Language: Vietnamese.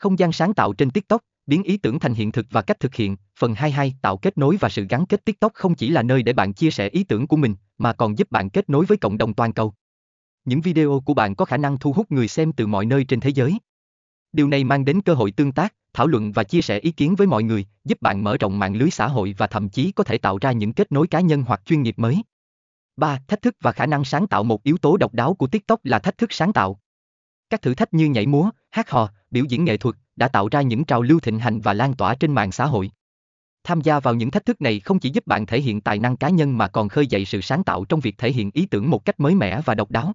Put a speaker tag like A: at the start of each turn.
A: Không gian sáng tạo trên TikTok, biến ý tưởng thành hiện thực và cách thực hiện. Phần 22 tạo kết nối và sự gắn kết TikTok không chỉ là nơi để bạn chia sẻ ý tưởng của mình, mà còn giúp bạn kết nối với cộng đồng toàn cầu. Những video của bạn có khả năng thu hút người xem từ mọi nơi trên thế giới. Điều này mang đến cơ hội tương tác, thảo luận và chia sẻ ý kiến với mọi người, giúp bạn mở rộng mạng lưới xã hội và thậm chí có thể tạo ra những kết nối cá nhân hoặc chuyên nghiệp mới. 3. Thách thức và khả năng sáng tạo một yếu tố độc đáo của TikTok là thách thức sáng tạo. Các thử thách như nhảy múa, hát hò, biểu diễn nghệ thuật đã tạo ra những trào lưu thịnh hành và lan tỏa trên mạng xã hội. Tham gia vào những thách thức này không chỉ giúp bạn thể hiện tài năng cá nhân mà còn khơi dậy sự sáng tạo trong việc thể hiện ý tưởng một cách mới mẻ và độc đáo.